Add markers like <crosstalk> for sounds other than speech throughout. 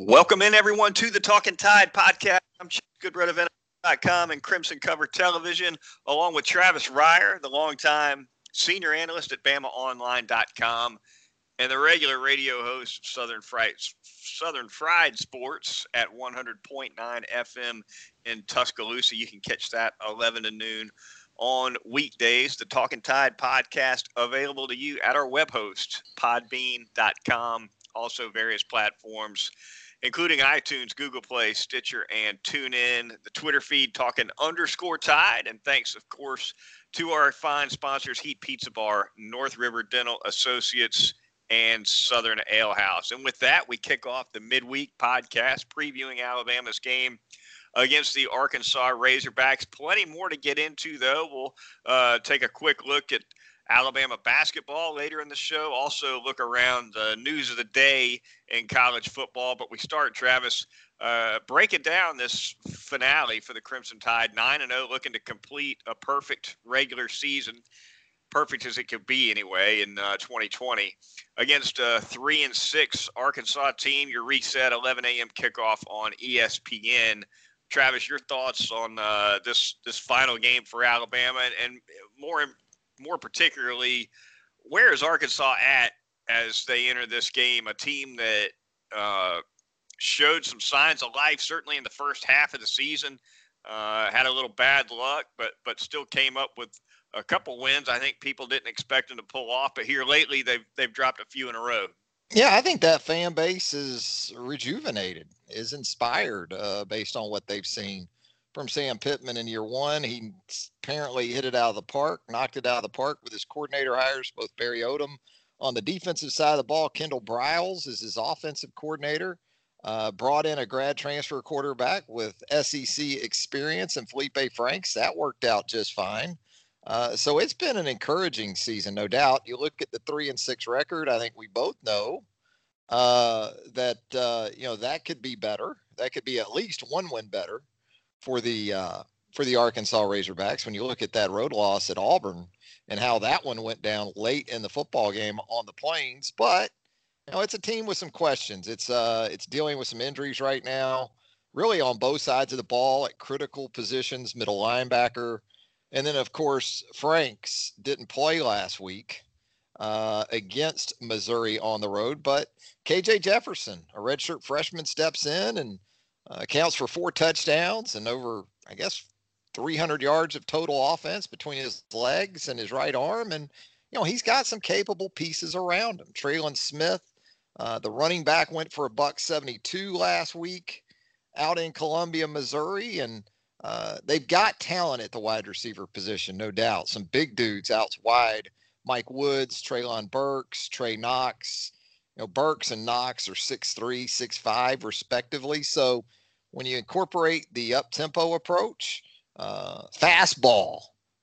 Welcome in, everyone, to the Talking Tide podcast. I'm Chip Goodbread of NFL.com and Crimson Cover Television, along with Travis Reier, the longtime senior analyst at BamaOnline.com, and the regular radio host of Southern Fried, Southern Fried Sports at 100.9 FM in Tuscaloosa. You can catch that 11 to noon on weekdays. The Talking Tide podcast available to you at our web host, podbean.com, also various platforms including iTunes, Google Play, Stitcher, and TuneIn. The Twitter feed talking underscore tide. And thanks, of course, to our fine sponsors, Heat Pizza Bar, North River Dental Associates, and Southern Ale House. And with that, we kick off the midweek podcast previewing Alabama's game against the Arkansas Razorbacks. Plenty more to get into, though. We'll uh, take a quick look at Alabama basketball later in the show. Also, look around the news of the day in college football. But we start, Travis, uh, breaking down this finale for the Crimson Tide, nine and zero, oh, looking to complete a perfect regular season, perfect as it could be anyway in uh, 2020 against a three and six Arkansas team. Your reset 11 a.m. kickoff on ESPN. Travis, your thoughts on uh, this this final game for Alabama, and, and more more particularly, where is Arkansas at as they enter this game? A team that uh, showed some signs of life, certainly in the first half of the season. Uh, had a little bad luck, but but still came up with a couple wins. I think people didn't expect them to pull off, but here lately they've they've dropped a few in a row. Yeah, I think that fan base is rejuvenated, is inspired uh, based on what they've seen from Sam Pittman in year one. He apparently hit it out of the park, knocked it out of the park with his coordinator hires, both Barry Odom on the defensive side of the ball. Kendall Briles is his offensive coordinator. Uh, brought in a grad transfer quarterback with SEC experience and Feleipe Franks. That worked out just fine. Uh, so it's been an encouraging season, no doubt. You look at the three and six record. I think we both know uh, that uh, you know that could be better. That could be at least one win better for the uh, for the Arkansas Razorbacks. When you look at that road loss at Auburn and how that one went down late in the football game on the Plains, but you know it's a team with some questions. It's uh it's dealing with some injuries right now, really on both sides of the ball at critical positions, middle linebacker, and then of course Franks didn't play last week. Uh, against Missouri on the road, but KJ Jefferson, a redshirt freshman, steps in and uh, accounts for four touchdowns and over, I guess, 300 yards of total offense between his legs and his right arm. And, you know, he's got some capable pieces around him. Trelon Smith, uh, the running back, went for a buck 72 last week out in Columbia, Missouri. And uh, they've got talent at the wide receiver position, no doubt. Some big dudes out wide. Mike Woods, Treylon Burks, Trey Knox, you know, Burks and Knox are six three, six five, respectively. So when you incorporate the up tempo approach, uh, fastball,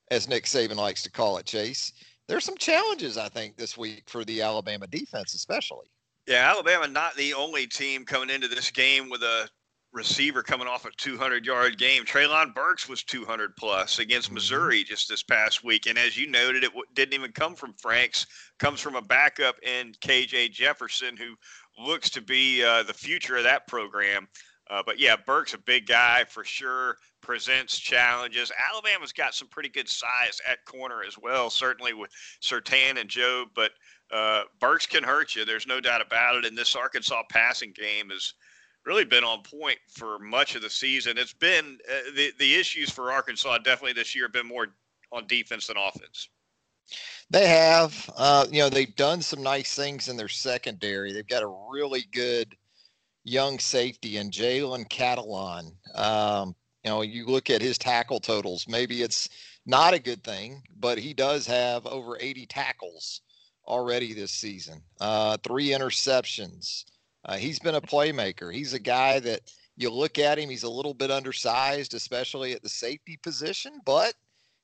as Nick Saban likes to call it, Chase, there's some challenges, I think, this week for the Alabama defense, especially. Yeah, Alabama not the only team coming into this game with a receiver coming off a 200 yard game. Treylon Burks was 200 plus against mm-hmm. Missouri just this past week. And as you noted, it w- didn't even come from Franks, comes from a backup in KJ Jefferson, who looks to be uh, the future of that program. Uh, but yeah, Burks a big guy for sure. Presents challenges. Alabama's got some pretty good size at corner as well, certainly with Surtain and Jobe. But uh, Burks can hurt you. There's no doubt about it. And this Arkansas passing game is really been on point for much of the season. It's been uh, the the issues for Arkansas definitely this year have been more on defense than offense. They have, uh, you know, they've done some nice things in their secondary. They've got a really good young safety in Jalen Catalon. Um, you know, you look at his tackle totals. Maybe it's not a good thing, but he does have over 80 tackles already this season. Uh, three interceptions. Uh, he's been a playmaker. He's a guy that you look at him, he's a little bit undersized, especially at the safety position, but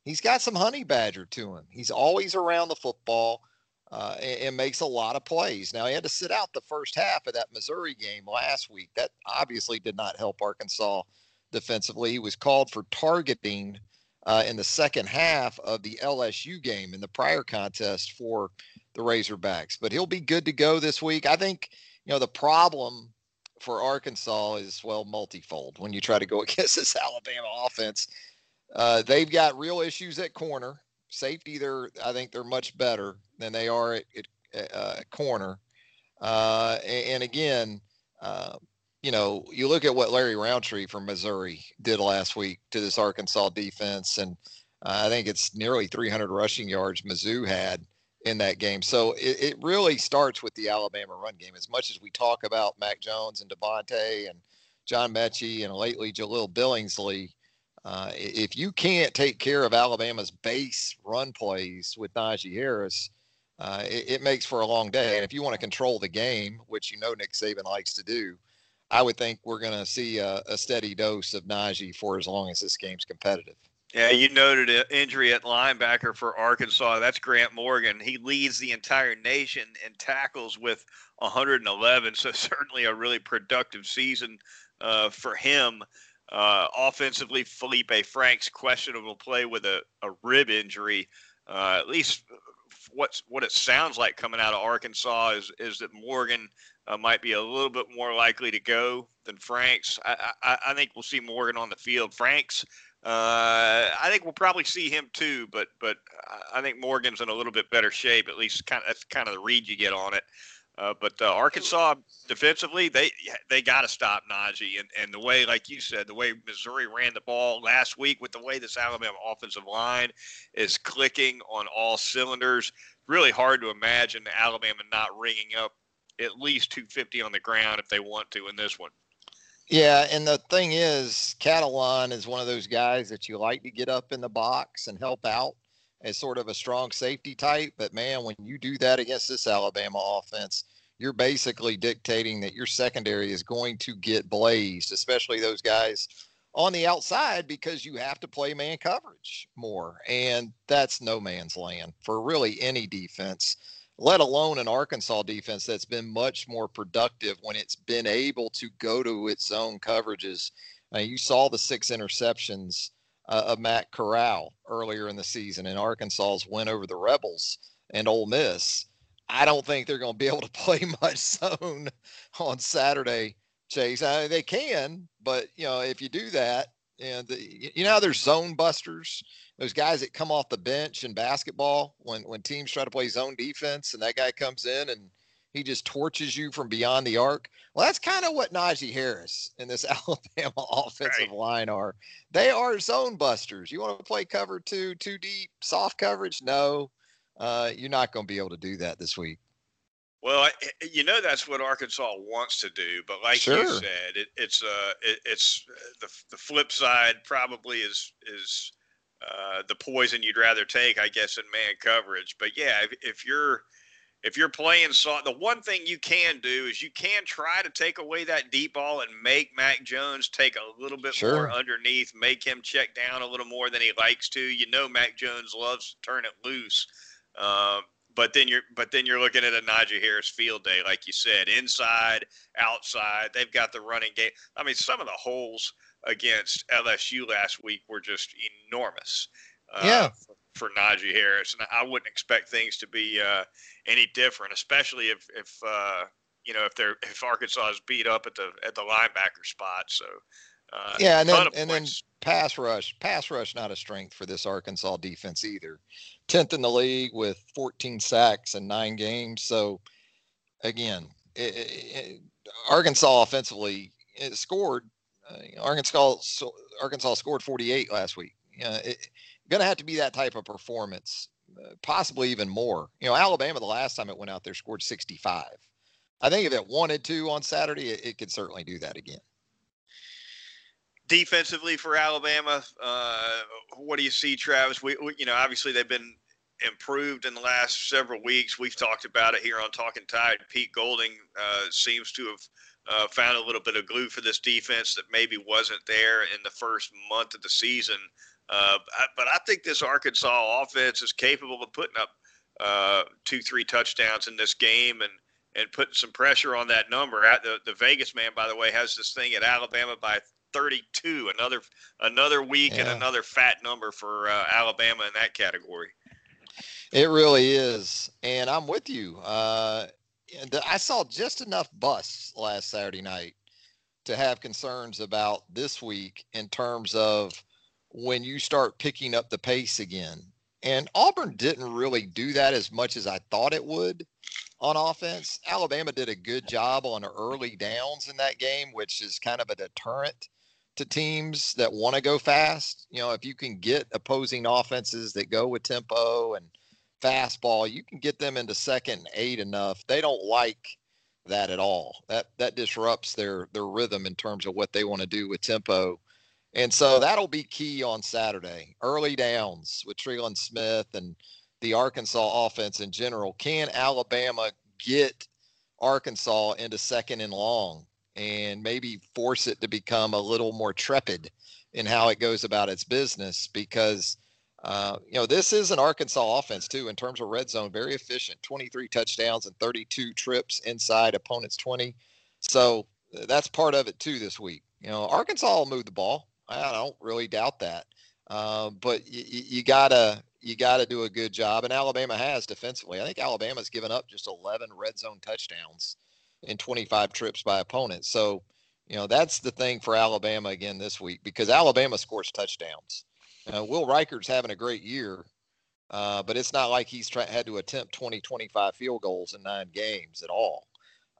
he's got some honey badger to him. He's always around the football uh, and, and, makes a lot of plays. Now, he had to sit out the first half of that Missouri game last week. That obviously did not help Arkansas defensively. He was called for targeting uh, in the second half of the LSU game in the prior contest for the Razorbacks, but he'll be good to go this week. I think you know, the problem for Arkansas is well multifold when you try to go <laughs> against this Alabama offense. Uh, they've got real issues at corner. Safety, they're I think they're much better than they are at, at uh, corner. Uh, and, and, again, uh, you know, you look at what Larry Rountree from Missouri did last week to this Arkansas defense, and uh, I think it's nearly 300 rushing yards Mizzou had in that game. So it, it, really starts with the Alabama run game. As much as we talk about Mac Jones and DeVonta and John Metchie and lately Jahleel Billingsley, uh, if you can't take care of Alabama's base run plays with Najee Harris, uh, it, it, makes for a long day. And if you want to control the game, which you know Nick Saban likes to do, I would think we're going to see a, a steady dose of Najee for as long as this game's competitive. Yeah, you noted an injury at linebacker for Arkansas. That's Grant Morgan. He leads the entire nation in tackles with 111. So <laughs> certainly a really productive season uh, for him. Uh, offensively, Feleipe Franks questionable play with a, a rib injury. Uh, at least what's what it sounds like coming out of Arkansas is is that Morgan uh, might be a little bit more likely to go than Franks. I, I, I think we'll see Morgan on the field. Franks uh, I think we'll probably see him too, but but I think Morgan's in a little bit better shape. At least kind of that's kind of the read you get on it. Uh, but uh, Arkansas defensively, they they got to stop Najee, and and the way, like you said, the way Missouri ran the ball last week, with the way this Alabama offensive line is clicking on all cylinders, really hard to imagine Alabama not ringing up at least 250 on the ground if they want to in this one. Yeah, and the thing is, Catalon is one of those guys that you like to get up in the box and help out as sort of a strong safety type. But man, when you do that against this Alabama offense, you're basically dictating that your secondary is going to get blazed, especially those guys on the outside because you have to play man coverage more. And that's no man's land for really any defense let alone an Arkansas defense that's been much more productive when it's been able to go to its own coverages. Uh, you saw the six interceptions uh, of Matt Corral earlier in the season in Arkansas's win over the Rebels and Ole Miss. I don't think they're going to be able to <laughs> play much zone on Saturday, Chase. I mean, they can, but you know if you do that, and you know there's zone busters those guys that come off the bench in basketball when when teams try to play zone defense and that guy comes in and he just torches you from beyond the arc. Well, that's kind of what Najee Harris and this <laughs> Alabama offensive right. line are. They are zone busters. You want to play cover two, too deep, soft coverage? No, uh, you're not going to be able to do that this week. Well, you know that's what Arkansas wants to do, but like sure. you said, it, it's uh, it, it's uh, the the flip side probably is is uh, the poison you'd rather take, I guess, in man coverage. But yeah, if, if you're if you're playing soft, the one thing you can do is you can try to take away that deep ball and make Mac Jones take a little bit sure. more underneath, make him check down a little more than he likes to. You know, Mac Jones loves to turn it loose. Uh, but then you're but then you're looking at a Najee Harris field day, like you said, inside, outside. They've got the running game. I mean, some of the holes against LSU last week were just enormous. Uh, yeah. For, for Najee Harris, and I wouldn't expect things to be uh, any different, especially if if uh, you know if they're if Arkansas is beat up at the at the linebacker spot. So. Uh, yeah, and then and then pass rush, pass rush, not a strength for this Arkansas defense either. Tenth in the league with 14 sacks in nine games. So again, it, it, Arkansas offensively scored uh, Arkansas Arkansas scored 48 last week. Uh, going to have to be that type of performance, uh, possibly even more. You know, Alabama the last time it went out there scored 65. I think if it wanted to on Saturday, it, it could certainly do that again. Defensively for Alabama, uh, what do you see, Travis? We, we, you know, obviously they've been improved in the last several weeks. We've talked about it here on Talking Tide. Pete Golding uh, seems to have uh, found a little bit of glue for this defense that maybe wasn't there in the first month of the season. Uh, but I think this Arkansas offense is capable of putting up uh, two, three touchdowns in this game and and putting some pressure on that number. The the Vegas man, by the way, has this thing at Alabama by 32. Another another week yeah. and another fat number for uh, Alabama in that category. It really is, and I'm with you. Uh, I saw just enough busts last Saturday night to have concerns about this week in terms of when you start picking up the pace again. And Auburn didn't really do that as much as I thought it would on offense. Alabama did a good job on early downs in that game, which is kind of a deterrent to teams that want to go fast. You know, if you can get opposing offenses that go with tempo and fastball, you can get them into second and eight enough. They don't like that at all. That that disrupts their their rhythm in terms of what they want to do with tempo. And so that'll be key on Saturday. Early downs with Trelon Smith and the Arkansas offense in general. Can Alabama get Arkansas into second and long and maybe force it to become a little more trepid in how it goes about its business? Because uh, you know, this is an Arkansas offense too in terms of red zone, very efficient. 23 touchdowns and 32 trips inside opponents 20. So uh, that's part of it too this week. You know, Arkansas will move the ball. I don't really doubt that. Uh, but y- you gotta you gotta do a good job, and Alabama has defensively. I think Alabama's given up just 11 red zone touchdowns in 25 trips by opponents. So, you know, that's the thing for Alabama again this week because Alabama scores touchdowns. Uh, Will Reichard's having a great year, uh, but it's not like he's try- had to attempt 20, 25 field goals in nine games at all.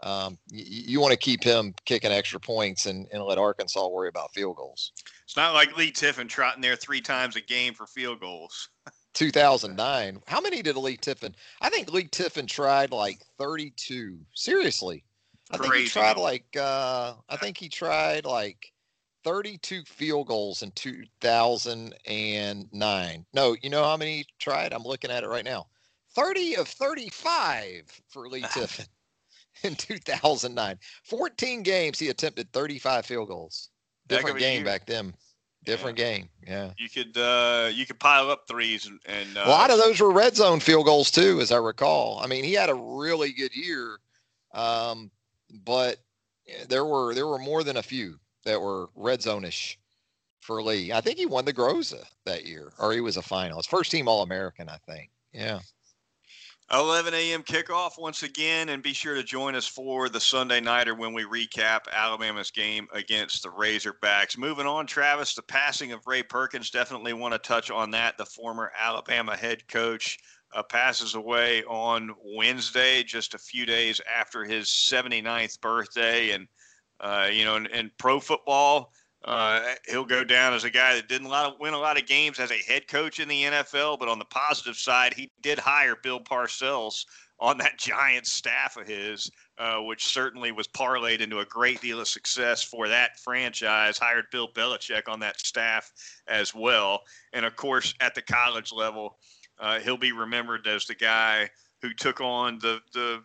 Um, you, you want to keep him kicking extra points and, and let Arkansas worry about field goals. It's not like Leigh Tiffin trotting there three times a game for field goals. <laughs> 2009. How many did Leigh Tiffin? I think Leigh Tiffin tried like 32. Seriously. I think he tried like uh, I think he tried like 32 field goals in 2009. No, you know how many he tried? I'm looking at it right now. 30 of 35 for Leigh <laughs> Tiffin <laughs> in 2009. 14 games he attempted 35 field goals. Different game back then. Different yeah. game. Yeah. You could uh, you could pile up threes and, and uh, a lot of those were red zone field goals too, as I recall. I mean, he had a really good year, um, but there were there were more than a few that were red zone-ish for Leigh. I think he won the Groza that year, or he was a finalist, first team All American, I think. Yeah. 11 a.m. kickoff once again, and be sure to join us for the Sunday nighter when we recap Alabama's game against the Razorbacks. Moving on, Travis, the passing of Ray Perkins. Definitely want to touch on that. The former Alabama head coach uh, passes away on Wednesday, just a few days after his 79th birthday, and uh, you know, in, in pro football, uh, he'll go down as a guy that didn't lot of, win a lot of games as a head coach in the NFL. But on the positive side, he did hire Bill Parcells on that <laughs> Giants staff of his, uh, which certainly was parlayed into a great deal of success for that franchise. Hired Bill Belichick on that staff as well. And of course, at the college level, uh, he'll be remembered as the guy who took on the, the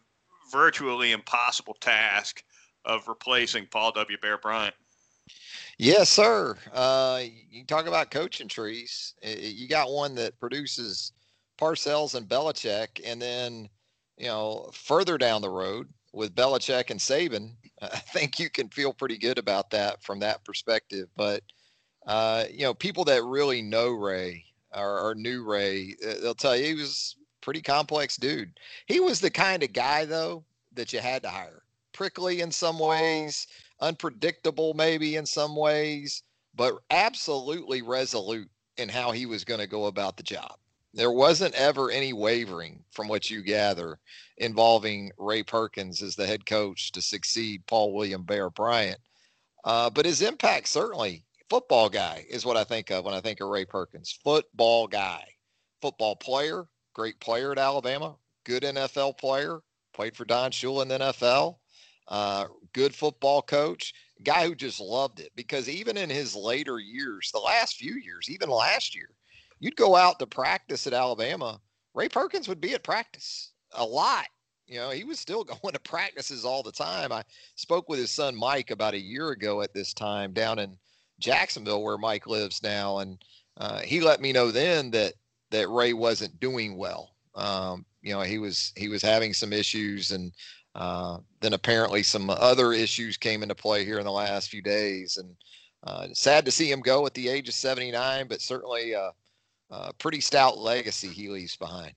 virtually impossible task of replacing Paul W. Bear Bryant. Yes, sir. Uh, you talk about coaching trees. You got one that produces Parcells and Belichick, and then you know further down the road with Belichick and Saban, <laughs> I think you can feel pretty good about that from that perspective. But uh, you know, people that really know Ray or, knew Ray, uh, they'll tell you he was pretty complex dude. He was the kind of guy though that you had to hire prickly in some ways, unpredictable maybe in some ways, but absolutely resolute in how he was going to go about the job. There wasn't ever any wavering from what you gather involving Ray Perkins as the head coach to succeed Paul William Bear Bryant. Uh, but his impact certainly football guy is what I think of when I think of Ray Perkins. Football guy, football player, great player at Alabama, good NFL player, played for Don Shula in the NFL uh, good football coach, guy who just loved it. Because even in his later years, the last few years, even last year, you'd go out to practice at Alabama. Ray Perkins would be at practice a lot. You know, he was still <laughs> going to practices all the time. I spoke with his son Mike about a year ago at this time down in Jacksonville, where Mike lives now, and uh, he let me know then that that Ray wasn't doing well. Um, you know, he was he was having some issues, and uh, then apparently some other issues came into play here in the last few days, and uh, sad to see him go at the age of 79, but certainly a, a pretty stout legacy he leaves behind.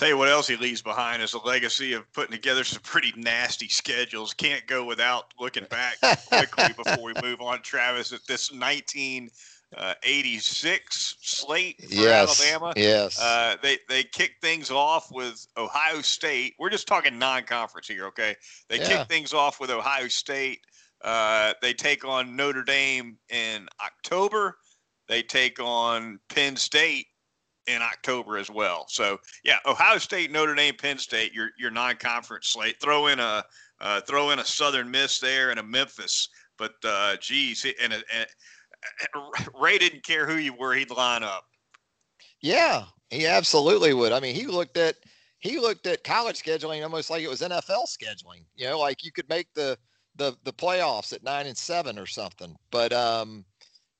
Tell you what else he leaves behind is a legacy of putting together some pretty nasty schedules. Can't go without looking back quickly <laughs> before we move on, Travis, at this 1986 slate for yes, Alabama. Yes. Uh, they they kicked things off with Ohio State. We're just talking non-conference here, okay? They Yeah. kick things off with Ohio State. Uh, they take on Notre Dame in October. They take on Penn State in October as well. So yeah, Ohio State, Notre Dame, Penn State, your your non-conference slate. Throw in a uh, throw in a Southern Miss there and a Memphis. But uh, geez, and, and, <laughs> Ray didn't care who you were; he'd line up. Yeah, he absolutely would. I mean, he looked at he looked at college scheduling almost like it was NFL scheduling. You know, like you could make the the the playoffs at nine and seven or something. But um,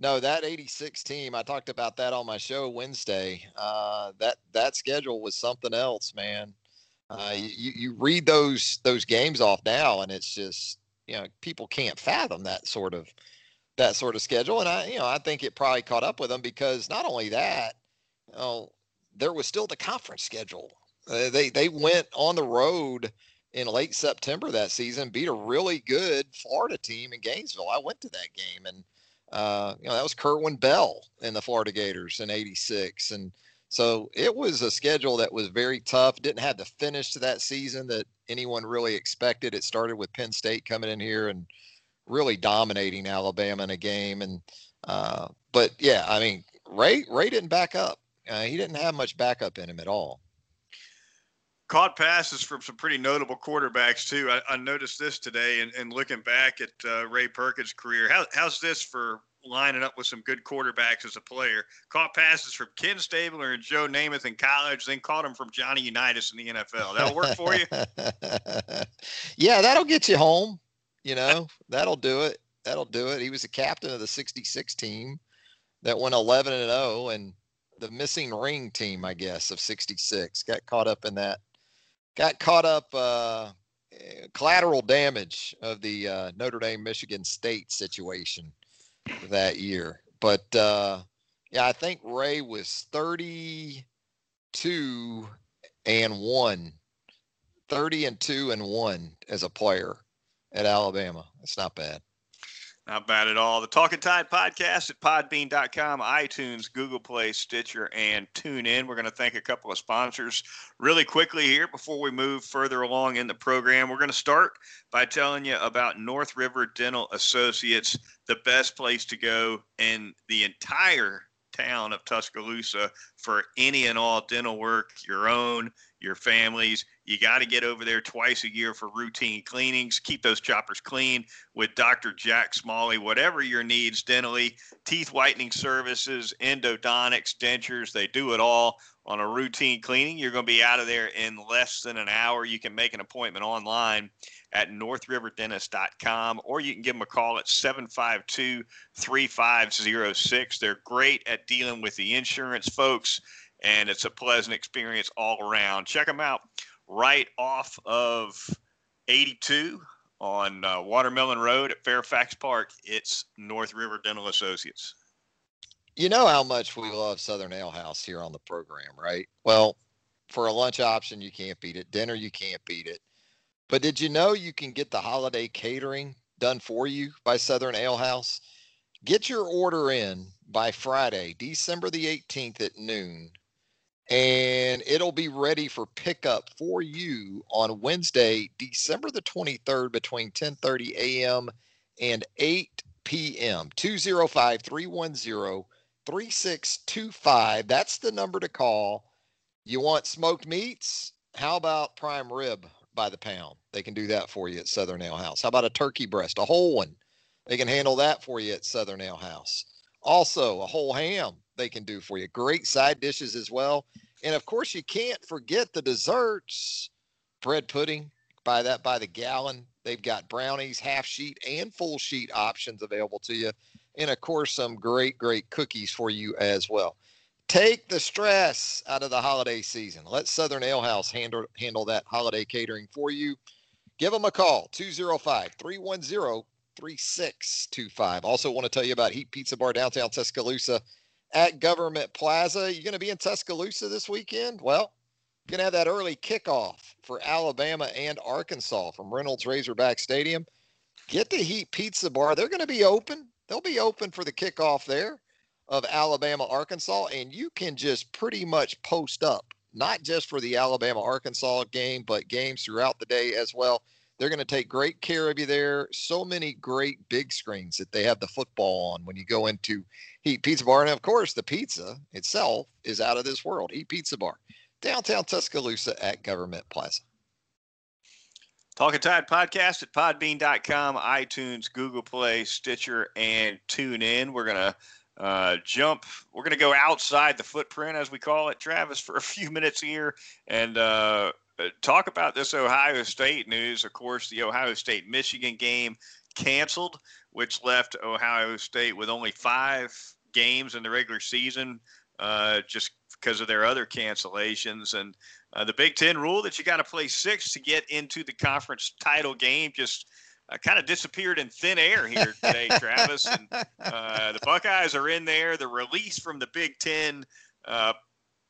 no, that '86 team. I talked about that on my show Wednesday. Uh, that that schedule was something else, man. Uh, you you read those those games off now, and it's just you know people can't fathom that sort of that sort of schedule. And I you know I think it probably caught up with them because not only that oh, there was still the conference schedule. Uh, they they went on the road in late September that season, beat a really good Florida team in Gainesville. I went to that game, and uh, you know that was Kerwin Bell in the Florida Gators in '86, and so it was a schedule that was very tough. Didn't have the finish to that season that anyone really expected. It started with Penn State coming in here and really dominating Alabama in a game, and uh, but yeah, I mean Ray Ray didn't back up. Uh, he didn't have much backup in him at all. Caught passes from some pretty notable quarterbacks too. I, I noticed this today, and, and looking back at uh, Ray Perkins' career, how, how's this for lining up with some good quarterbacks as a player? Caught passes from Ken Stabler and Joe Namath in college, then caught them from Johnny Unitas in the NFL. That'll work for you. <laughs> yeah, that'll get you home. You know, that'll do it. That'll do it. He was the captain of the '66 team that went 11 and 0, and the missing ring team, I guess, of '66 got caught up in that got caught up uh, collateral damage of the uh, Notre Dame Michigan State situation that year. But uh, yeah, I think Ray was 32 and 1. 30 and 2 and 1 as a player at Alabama. That's not bad. Not bad at all. The Talking Tide podcast at podbean.com, iTunes, Google Play, Stitcher, and TuneIn. We're going to thank a couple of sponsors really quickly here before we move further along in the program. We're going to start by telling you about North River Dental Associates, the best place to go in the entire town of Tuscaloosa for any and all dental work, your own, your families. You got to get over there twice a year for routine cleanings. Keep those choppers clean with Dr. Jack Smalley, whatever your needs dentally, teeth whitening services, endodontics, dentures, they do it all on a routine cleaning. You're going to be out of there in less than an hour. You can make an appointment online at northriverdentist.com or you can give them a call at 752 3506. They're great at dealing with the insurance folks and it's a pleasant experience all around. Check them out right off of 82 on uh, Watermelon Road at Fairfax Park. It's North River Dental Associates. You know how much we love Southern Ale House here on the program, right? Well, for a lunch option, you can't beat it. Dinner, you can't beat it. But did you know you can get the holiday catering done for you by Southern Ale House? Get your order in by Friday, December the 18th at noon and it'll be ready for pickup for you on Wednesday, December the 23rd between 10:30 a.m. and 8 p.m. 205-310-3625. That's the number to call. You want smoked meats? How about prime rib by the pound? They can do that for you at Southern Ale House. How about a turkey breast, a whole one? They can handle that for you at Southern Ale House. Also, a whole ham they can do for you. Great side dishes as well. And of course, you can't forget the desserts. Bread pudding, buy that by the gallon. They've got brownies, half sheet, and full sheet options available to you. And of course, some great, great cookies for you as well. Take the stress out of the holiday season. Let Southern Ale House handle, handle that holiday catering for you. Give them a call 205 310 3625. Also, want to tell you about Heat Pizza Bar downtown Tuscaloosa at Government Plaza. You're going to be in Tuscaloosa this weekend? Well, you're Gonna have that early kickoff for Alabama and Arkansas from Reynolds Razorback Stadium. Get the Heat Pizza Bar. They're going to be open. They'll be open for the kickoff there of Alabama Arkansas, and you can just pretty much post up, not just for the Alabama Arkansas game, but games throughout the day as well. They're going to take great care of you there. So many great big screens that they have the football on when you go into Heat Pizza Bar. And of course, the pizza itself is out of this world. Heat Pizza Bar, downtown Tuscaloosa at Government Plaza. Talking Tide podcast at podbean.com, iTunes, Google Play, Stitcher, and TuneIn. We're going to uh, jump. We're going to go outside the footprint, as we call it, Travis, for a few minutes here and uh, talk about this Ohio State news. Of course, the Ohio State Michigan game canceled, which left Ohio State with only five games in the regular season, uh, just because of their other cancellations. And uh, the Big Ten rule that you got to play six to get into the conference title game just uh, kind of disappeared in thin air here today, <laughs> Travis. And uh, the Buckeyes are in there. The release from the Big Ten uh,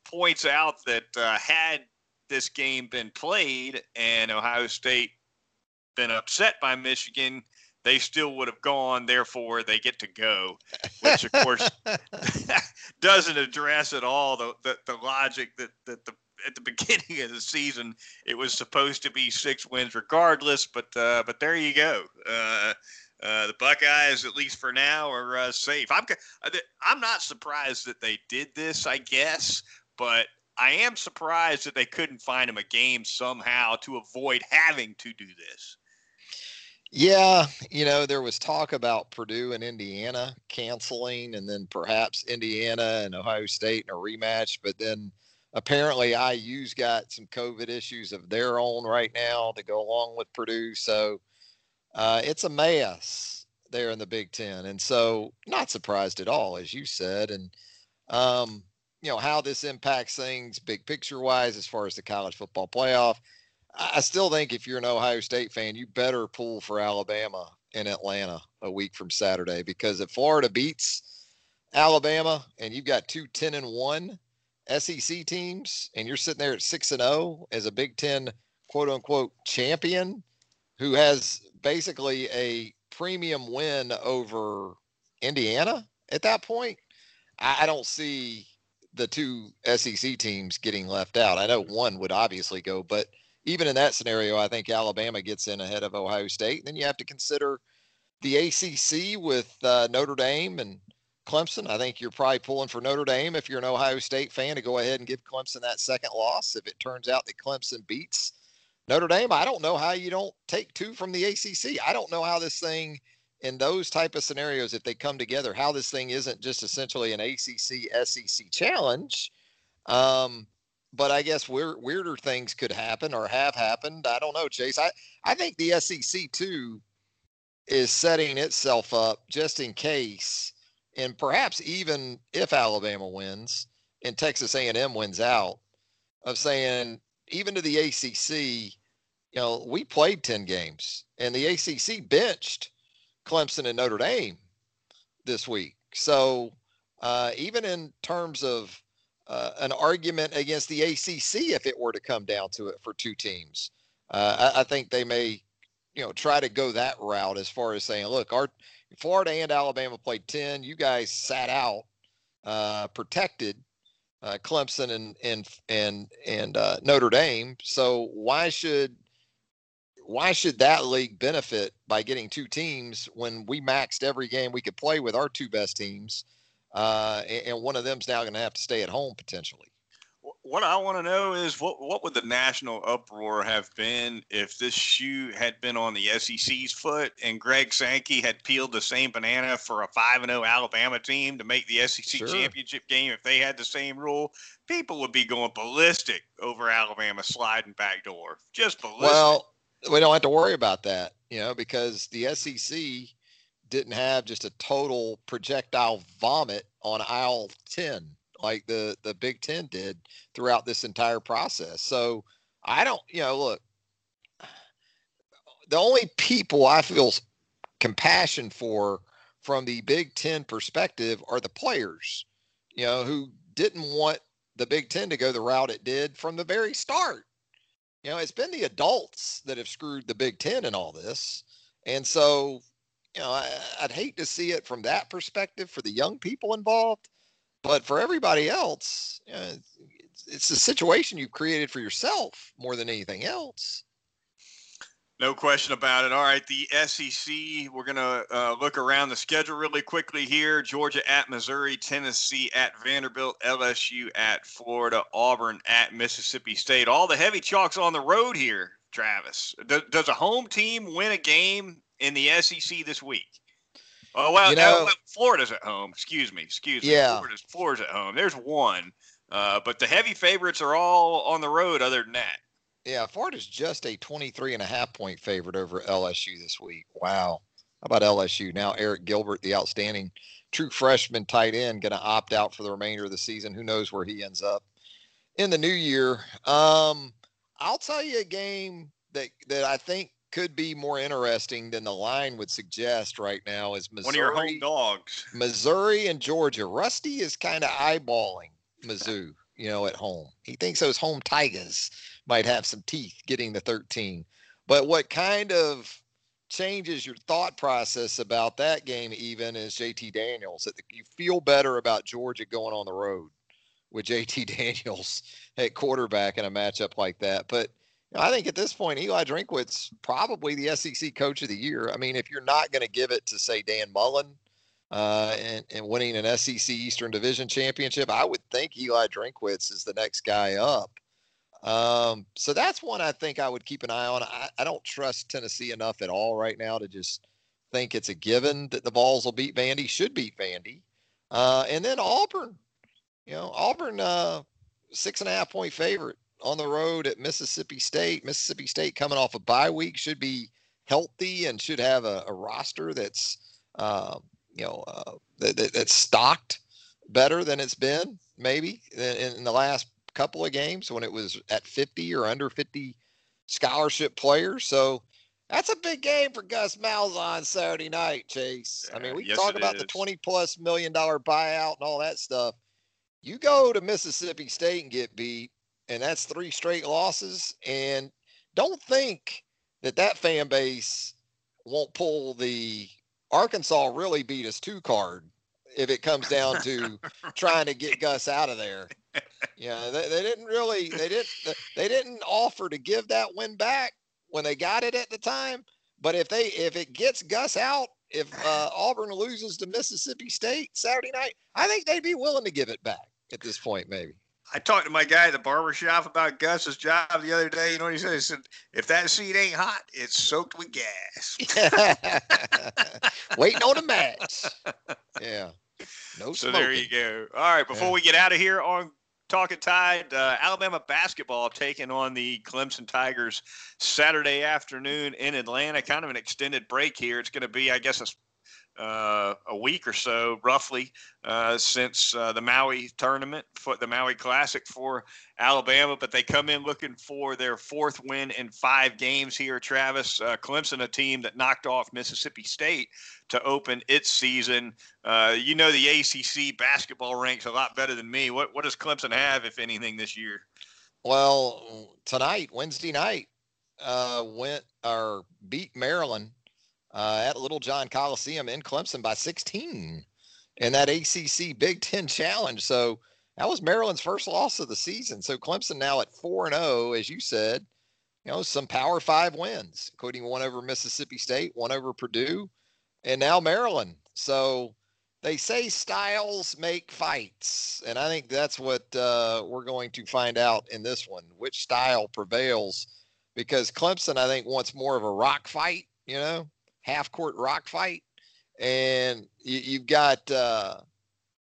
points out that uh, had this game been played and Ohio State been upset by Michigan, they still would have gone. Therefore, they get to go, which of course <laughs> <laughs> doesn't address at all the, the, the logic that, that the at the <laughs> beginning of the season it was supposed to be six wins regardless. But uh, but there you go. Uh, uh, the Buckeyes, at least for now, are uh, safe. I'm I'm not surprised that they did this. I guess, but I am surprised that they couldn't find him a game somehow to avoid having to do this. Yeah, you know, there was talk about Purdue and Indiana canceling, and then perhaps Indiana and Ohio State in a rematch. But then apparently, IU's got some COVID issues of their own right now to go along with Purdue. So uh, it's a mess there in the Big Ten. And so, not surprised at all, as you said. And, um, you know how this impacts things big picture wise as far as the college football playoff. I still think if you're an Ohio State fan, you better pull for Alabama in Atlanta a week from Saturday because if Florida beats Alabama and you've got two 10 and 1 SEC teams and you're sitting there at 6 and 0 as a Big 10 quote unquote champion who has basically a premium win over Indiana at that point, I, don't see the two SEC teams getting left out. I know one would obviously go, but even in that scenario, I think Alabama gets in ahead of Ohio State. And then you have to consider the ACC with uh, Notre Dame and Clemson. I think you're probably pulling for Notre Dame if you're an Ohio State fan to go ahead and give Clemson that second loss. If it turns out that Clemson beats Notre Dame, I don't know how you don't take two from the ACC. I don't know how this thing in those type of scenarios, if they come together, how this thing isn't just essentially an ACC SEC challenge. Um, but I guess weird, weirder things could happen or have happened. I don't know, Chase. I, I think the SEC too is setting itself up just in case, and perhaps even if Alabama wins and Texas A&M wins out, of saying even to the ACC, you know, we played ten games and the ACC benched Clemson and Notre Dame this week. So uh, even in terms of uh, an argument against the ACC, if it were to come down to it for two teams, uh, I, I, think they may, you know, try to go that route as far as saying, look, our Florida and Alabama played ten. You guys sat out, uh, protected. Uh, Clemson and and and and uh, Notre Dame. So why should why should that league benefit by getting two teams when we maxed every game we could play with our two best teams, uh, and, and one of them's now going to have to stay at home potentially? What I want to know is what what would the national uproar have been if this shoe had been on the SEC's foot and Greg Sankey had peeled the same banana for a five and zero oh Alabama team to make the SEC sure. championship game if they had the same rule? People would be going ballistic over Alabama sliding back door, just ballistic. Well, we don't have to worry about that, you know, because the SEC didn't have just a total projectile vomit on aisle 10 like the the Big 10 did throughout this entire process. So I don't, you know, look, the only people I feel compassion for from the Big 10 perspective are the players, you know, who didn't want the Big Ten to go the route it did from the very start. You know, it's been the adults that have screwed the Big Ten in all this. And so, you know, I, would hate to see it from that perspective for the young people involved. But for everybody else, you know, it's, it's a situation you've created for yourself more than anything else. No question about it. All right, the SEC. We're gonna uh, look around the schedule really quickly here. Georgia at Missouri, Tennessee at Vanderbilt, LSU at Florida, Auburn at Mississippi State. All the heavy chalks on the road here. Travis, does, does a home team win a game in the SEC this week? Oh well, you know, no, Florida's at home. Excuse me, excuse me. Yeah, Florida's, Florida's at home. There's one, uh, but the heavy favorites are all on the road. Other than that. Yeah, Florida's just a 23 and a half point favorite over LSU this week. Wow. How about LSU? Now, Arik Gilbert, the outstanding true freshman tight end, going to opt out for the remainder of the season. Who knows where he ends up in the new year? Um, I'll tell you a game that, that I think could be more interesting than the line would suggest right now is Missouri. One of your home dogs. Missouri and Georgia. Rusty is kind of eyeballing Mizzou, you know, at home. He thinks those home Tigers might have some teeth getting the 13. But what kind of changes your thought process about that game even is JT Daniels that you feel better about Georgia going on the road with JT <laughs> Daniels at quarterback in a matchup like that. But I think at this point, Eli Drinkwitz probably the SEC coach of the year. I mean, if you're not going to give it to say Dan Mullen uh, and, and winning an SEC Eastern Division championship, I would think Eli Drinkwitz is the next guy up. Um, so that's one I think I would keep an eye on. I, I don't trust Tennessee enough at all right now to just think it's a given that the Vols will beat Vandy, should beat Vandy. Uh, and then Auburn, you know, Auburn, uh, six and a half point favorite on the road at Mississippi State. Mississippi State coming off a bye week should be healthy and should have a, a roster that's, uh, you know, uh, that, that, that's stocked better than it's been maybe in, in the last couple of games when it was at 50 or under 50 scholarship players. So that's a big game for Gus Malzahn Saturday night, Chase. I mean, we yes, talk about is. the 20 plus million dollar buyout and all that stuff. You go to Mississippi State and get beat, and that's three straight losses. And don't think that that fan base won't pull the Arkansas really beat us two card if it comes down to <laughs> trying to get Gus out of there. Yeah, they, they didn't really they didn't they didn't offer to give that win back when they got it at the time. But if they if it gets Gus out, if uh, Auburn loses to Mississippi State Saturday night, I think they'd be willing to give it back at this point, maybe. I talked to my guy at the barber shop about Gus's job the other day. You know what he said? He said, if that seat ain't hot, it's soaked with gas. <laughs> Waiting on a match. <laughs> Yeah. No So there you go. All right. Before yeah. we get out of here on Talking Tide, uh, Alabama basketball taking on the Clemson Tigers Saturday afternoon in Atlanta. Kind of an extended break here. It's going to be, I guess, a uh, a week or so, roughly, uh, since uh, the Maui tournament, for the Maui Classic for Alabama. But they come in looking for their fourth win in five games here, Travis. Uh, Clemson, a team that knocked off Mississippi State to open its season. Uh, you know the ACC basketball ranks a lot better than me. What what does Clemson have, if anything, this year? Well, tonight, Wednesday night, uh, went or beat Maryland uh, at Littlejohn Coliseum in Clemson by 16 in that ACC Big Ten Challenge. So that was Maryland's first loss of the season. So Clemson now at 4 and 0, as you said, you know, some Power Five wins, including one over Mississippi State, one over Purdue, and now Maryland. So they say styles make fights. And I think that's what uh, we're going to find out in this one which style prevails because Clemson, I think, wants more of a rock fight, you know, half court rock fight, and you, have got uh,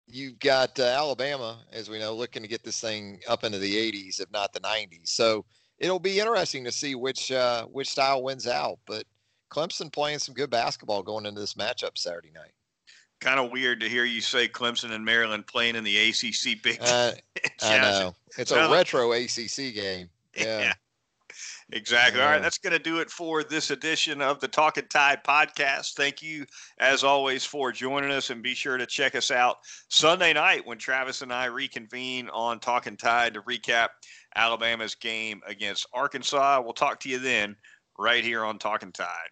you've got uh, Alabama, as we know, looking to get this thing up into the 80s, if not the 90s. So it'll be interesting to see which uh, which style wins out. But Clemson playing some good basketball going into this matchup Saturday night. Kind of weird to hear you say Clemson and Maryland playing in the ACC Big uh, I know <laughs> it's a retro ACC game. Yeah. yeah. Exactly. All right, that's going to do it for this edition of the Talking Tide podcast. Thank you, as always, for joining us, and be sure to check us out Sunday night when Travis and I reconvene on Talking Tide to recap Alabama's game against Arkansas. We'll talk to you then, right here on Talking Tide.